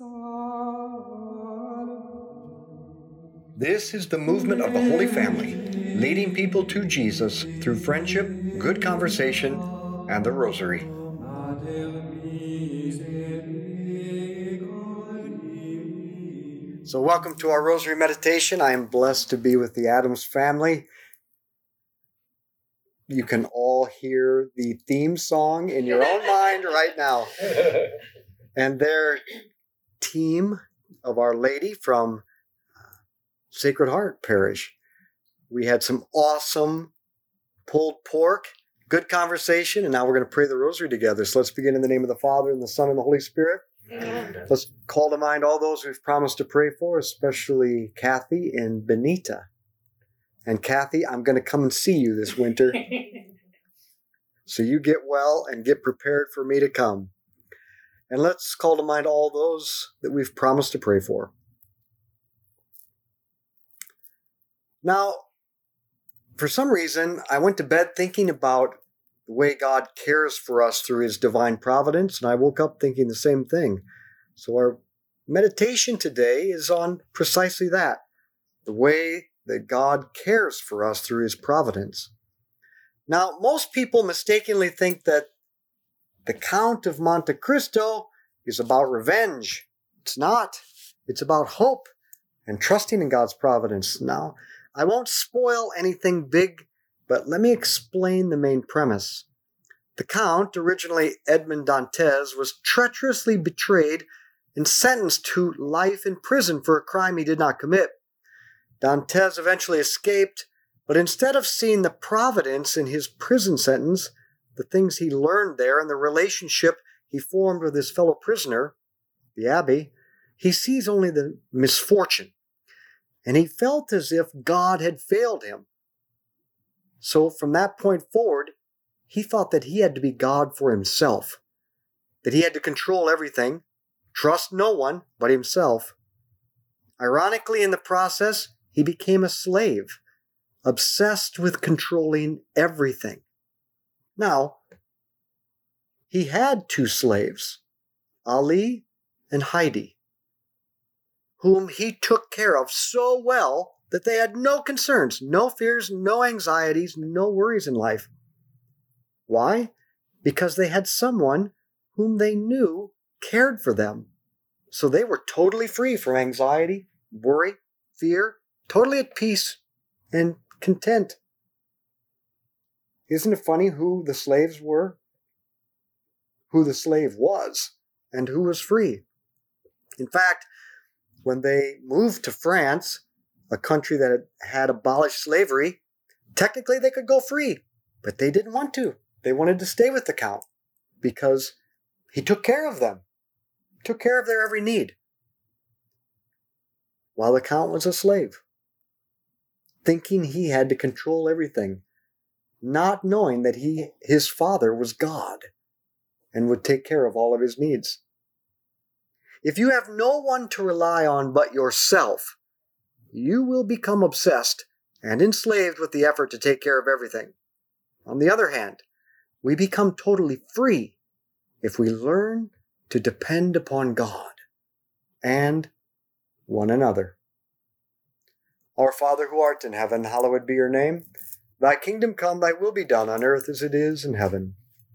This is the movement of the Holy Family, leading people to Jesus through friendship, good conversation, and the Rosary. So, welcome to our Rosary Meditation. I am blessed to be with the Adams family. You can all hear the theme song in your own mind right now. And their team of Our Lady from uh, Sacred Heart Parish. We had some awesome pulled pork, good conversation, and now we're going to pray the rosary together. So let's begin in the name of the Father, and the Son, and the Holy Spirit. Let's call to mind all those we've promised to pray for, especially Kathy and Benita. And Kathy, I'm going to come and see you this winter. so you get well and get prepared for me to come. And let's call to mind all those that we've promised to pray for. Now, for some reason, I went to bed thinking about the way God cares for us through his divine providence, and I woke up thinking the same thing. So our meditation today is on precisely that the way that God cares for us through his providence. Now, most people mistakenly think that the Count of Monte Cristo is about revenge. It's not. It's about hope and trusting in God's providence. Now, I won't spoil anything big but let me explain the main premise. The Count, originally Edmond Dantes, was treacherously betrayed and sentenced to life in prison for a crime he did not commit. Dantes eventually escaped, but instead of seeing the providence in his prison sentence, the things he learned there, and the relationship he formed with his fellow prisoner, the abbé, he sees only the misfortune. And he felt as if God had failed him so from that point forward, he thought that he had to be God for himself, that he had to control everything, trust no one but himself. Ironically, in the process, he became a slave, obsessed with controlling everything. Now, he had two slaves, Ali and Haydée, whom he took care of so well that they had no concerns, no fears, no anxieties, no worries in life. Why? Because they had someone whom they knew cared for them. So they were totally free from anxiety, worry, fear, totally at peace and content. Isn't it funny who the slaves were? Who the slave was, and who was free. In fact, when they moved to France, a country that had abolished slavery, technically they could go free, but they didn't want to. They wanted to stay with the Count because he took care of them, took care of their every need, while the Count was a slave, thinking he had to control everything, not knowing that he, his father was God and would take care of all of his needs. If you have no one to rely on but yourself, you will become obsessed and enslaved with the effort to take care of everything. On the other hand, we become totally free if we learn to depend upon God and one another. Our Father who art in heaven, hallowed be your name. Thy kingdom come, thy will be done on earth as it is in heaven.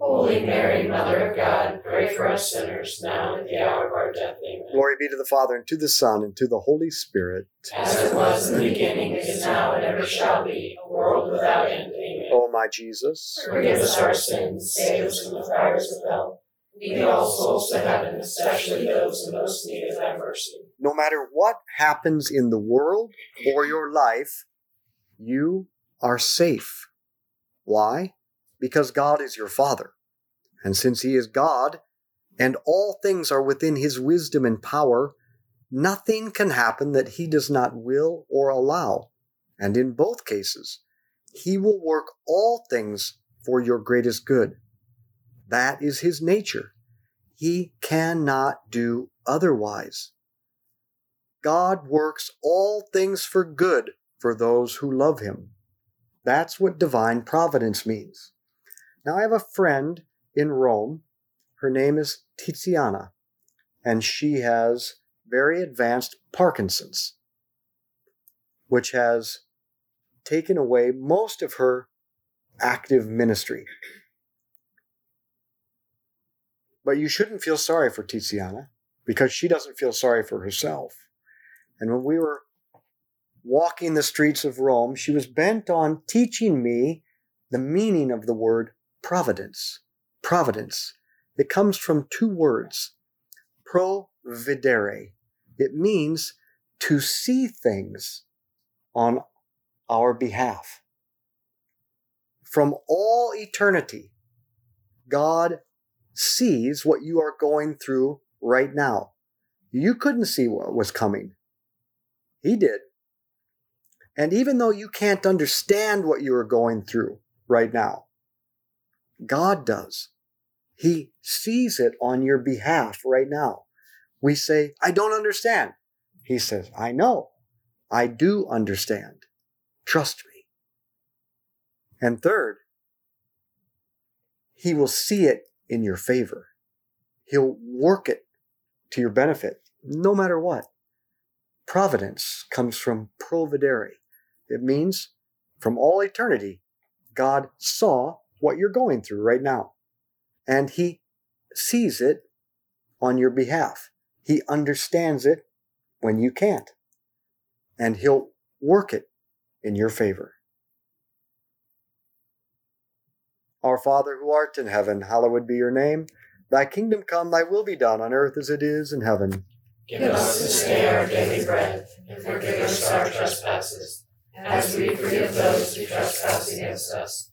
Holy Mary, Mother of God, pray for us sinners, now and at the hour of our death. Amen. Glory be to the Father, and to the Son, and to the Holy Spirit. As it was in the beginning, is now, and ever shall be, a world without end. Amen. O my Jesus, Forgive us our sins, save us from the fires of hell. Lead all souls to heaven, especially those in most need of thy mercy. no matter what happens in the world or your life, you are safe. Why? Because God is your Father. And since He is God, and all things are within His wisdom and power, nothing can happen that He does not will or allow. And in both cases, He will work all things for your greatest good. That is His nature. He cannot do otherwise. God works all things for good for those who love him. That's what divine providence means. Now, I have a friend in Rome. Her name is Tiziana, and she has very advanced Parkinson's, which has taken away most of her active ministry. But you shouldn't feel sorry for Tiziana because she doesn't feel sorry for herself. And when we were walking the streets of Rome, she was bent on teaching me the meaning of the word providence. Providence. It comes from two words providere. It means to see things on our behalf. From all eternity, God sees what you are going through right now. You couldn't see what was coming. He did. And even though you can't understand what you are going through right now, God does. He sees it on your behalf right now. We say, I don't understand. He says, I know. I do understand. Trust me. And third, He will see it in your favor. He'll work it to your benefit, no matter what. Providence comes from providere. It means from all eternity, God saw what you're going through right now. And He sees it on your behalf. He understands it when you can't. And He'll work it in your favor. Our Father who art in heaven, hallowed be your name. Thy kingdom come, thy will be done on earth as it is in heaven. Give us this day our daily bread, and forgive us our trespasses, as we forgive those who trespass against us.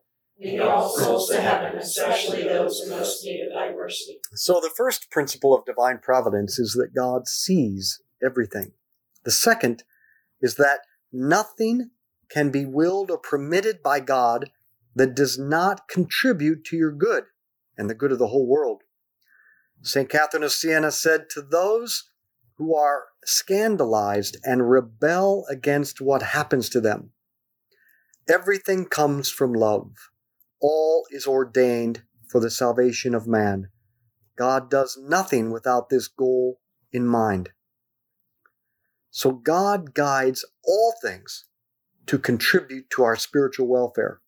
Lead all souls to heaven, especially those in most need of thy mercy. So, the first principle of divine providence is that God sees everything. The second is that nothing can be willed or permitted by God that does not contribute to your good and the good of the whole world. St. Catherine of Siena said, To those who are scandalized and rebel against what happens to them, everything comes from love. All is ordained for the salvation of man. God does nothing without this goal in mind. So God guides all things to contribute to our spiritual welfare.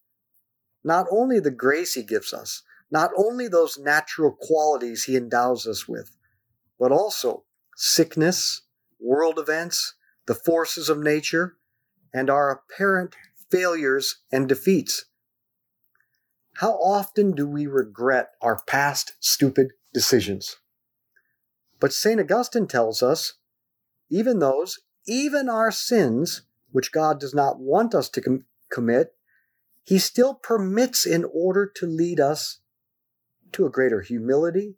Not only the grace He gives us, not only those natural qualities He endows us with, but also sickness, world events, the forces of nature, and our apparent failures and defeats. How often do we regret our past stupid decisions? But St. Augustine tells us even those, even our sins, which God does not want us to com- commit, He still permits in order to lead us to a greater humility,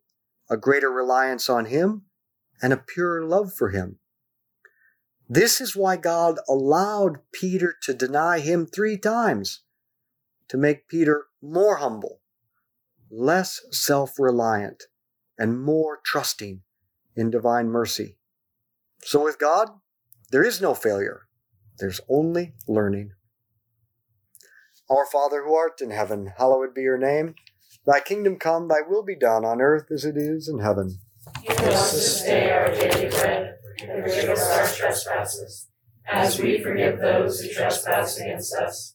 a greater reliance on Him, and a purer love for Him. This is why God allowed Peter to deny Him three times to make Peter more humble, less self reliant, and more trusting in divine mercy. So, with God, there is no failure, there's only learning. Our Father who art in heaven, hallowed be your name. Thy kingdom come, thy will be done on earth as it is in heaven. Give us this day our daily bread, and forgive us our trespasses, as we forgive those who trespass against us.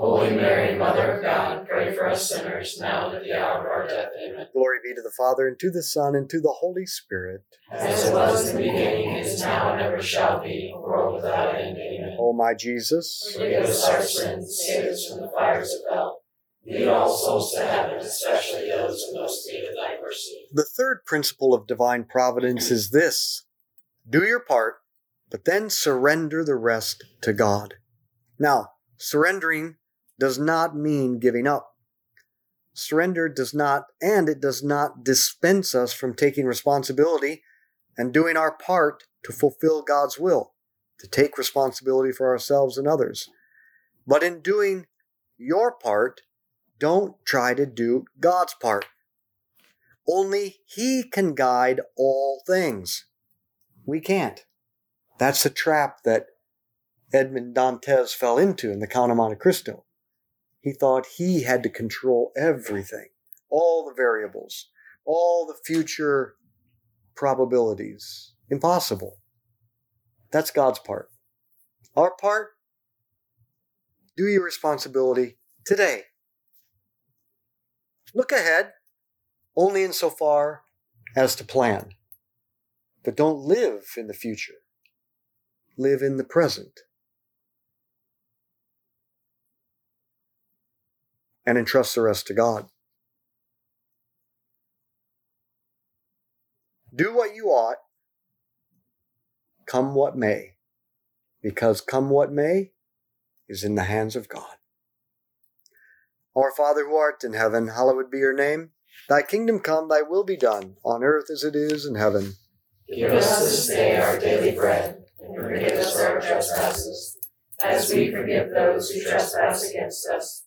Holy Mary, Mother of God, pray for us sinners now and at the hour of our death. Amen. Glory be to the Father, and to the Son, and to the Holy Spirit. As it was in the beginning, is now, and ever shall be, world without end. Amen. O my Jesus, Forgive us our sins, save us from the fires of hell. Lead all souls to heaven, especially those in most need of thy mercy. the third principle of divine providence is this do your part, but then surrender the rest to God. Now, surrendering does not mean giving up. Surrender does not, and it does not dispense us from taking responsibility and doing our part to fulfill God's will, to take responsibility for ourselves and others. But in doing your part, don't try to do God's part. Only He can guide all things. We can't. That's the trap that Edmond Dantes fell into in the Count of Monte Cristo. He thought he had to control everything, all the variables, all the future probabilities. Impossible. That's God's part. Our part, do your responsibility today. Look ahead only insofar as to plan. But don't live in the future. Live in the present. And entrust the rest to God. Do what you ought, come what may, because come what may is in the hands of God. Our Father who art in heaven, hallowed be your name. Thy kingdom come, thy will be done, on earth as it is in heaven. Give us this day our daily bread, and forgive us our trespasses, as we forgive those who trespass against us.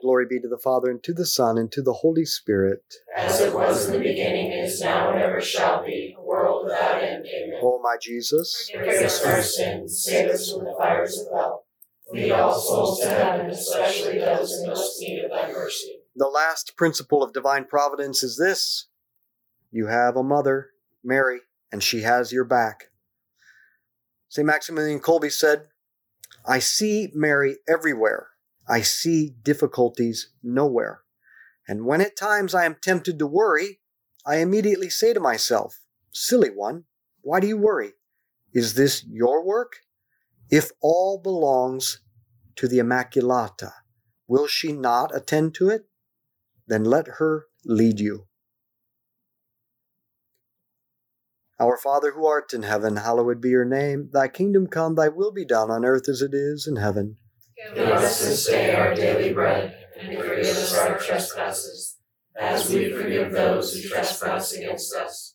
Glory be to the Father, and to the Son, and to the Holy Spirit. As it was in the beginning, is now, and ever shall be, world without end. Amen. O my Jesus, Forgive us our sins, save us from the fires of hell. Lead all souls to heaven, especially those in most need of thy mercy. the last principle of divine providence is this you have a mother, Mary, and she has your back. St. Maximilian Kolbe said, I see Mary everywhere. I see difficulties nowhere. And when at times I am tempted to worry, I immediately say to myself, Silly one, why do you worry? Is this your work? If all belongs to the Immaculata, will she not attend to it? Then let her lead you. Our Father who art in heaven, hallowed be your name. Thy kingdom come, thy will be done on earth as it is in heaven. Give us this day our daily bread, and forgive us our trespasses, as we forgive those who trespass against us.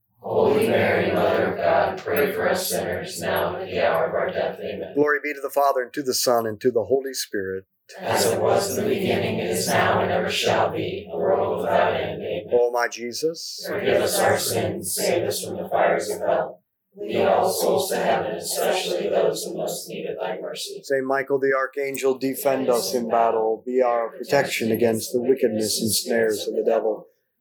Holy Mary, Mother of God, pray for us sinners, now and at the hour of our death. Amen. Glory be to the Father, and to the Son, and to the Holy Spirit. As it was in the beginning, is now, and ever shall be, a world without end. Amen. O my Jesus, Forgive us our sins, save us from the fires of hell. Lead all souls to heaven, especially those who most need of thy mercy. Saint Michael the Archangel, defend us in battle. Be our protection against the wickedness and snares of the devil.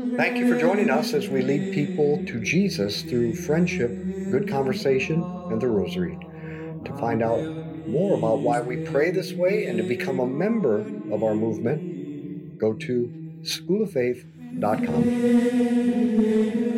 Thank you for joining us as we lead people to Jesus through friendship, good conversation, and the rosary. To find out more about why we pray this way and to become a member of our movement, go to schooloffaith.com.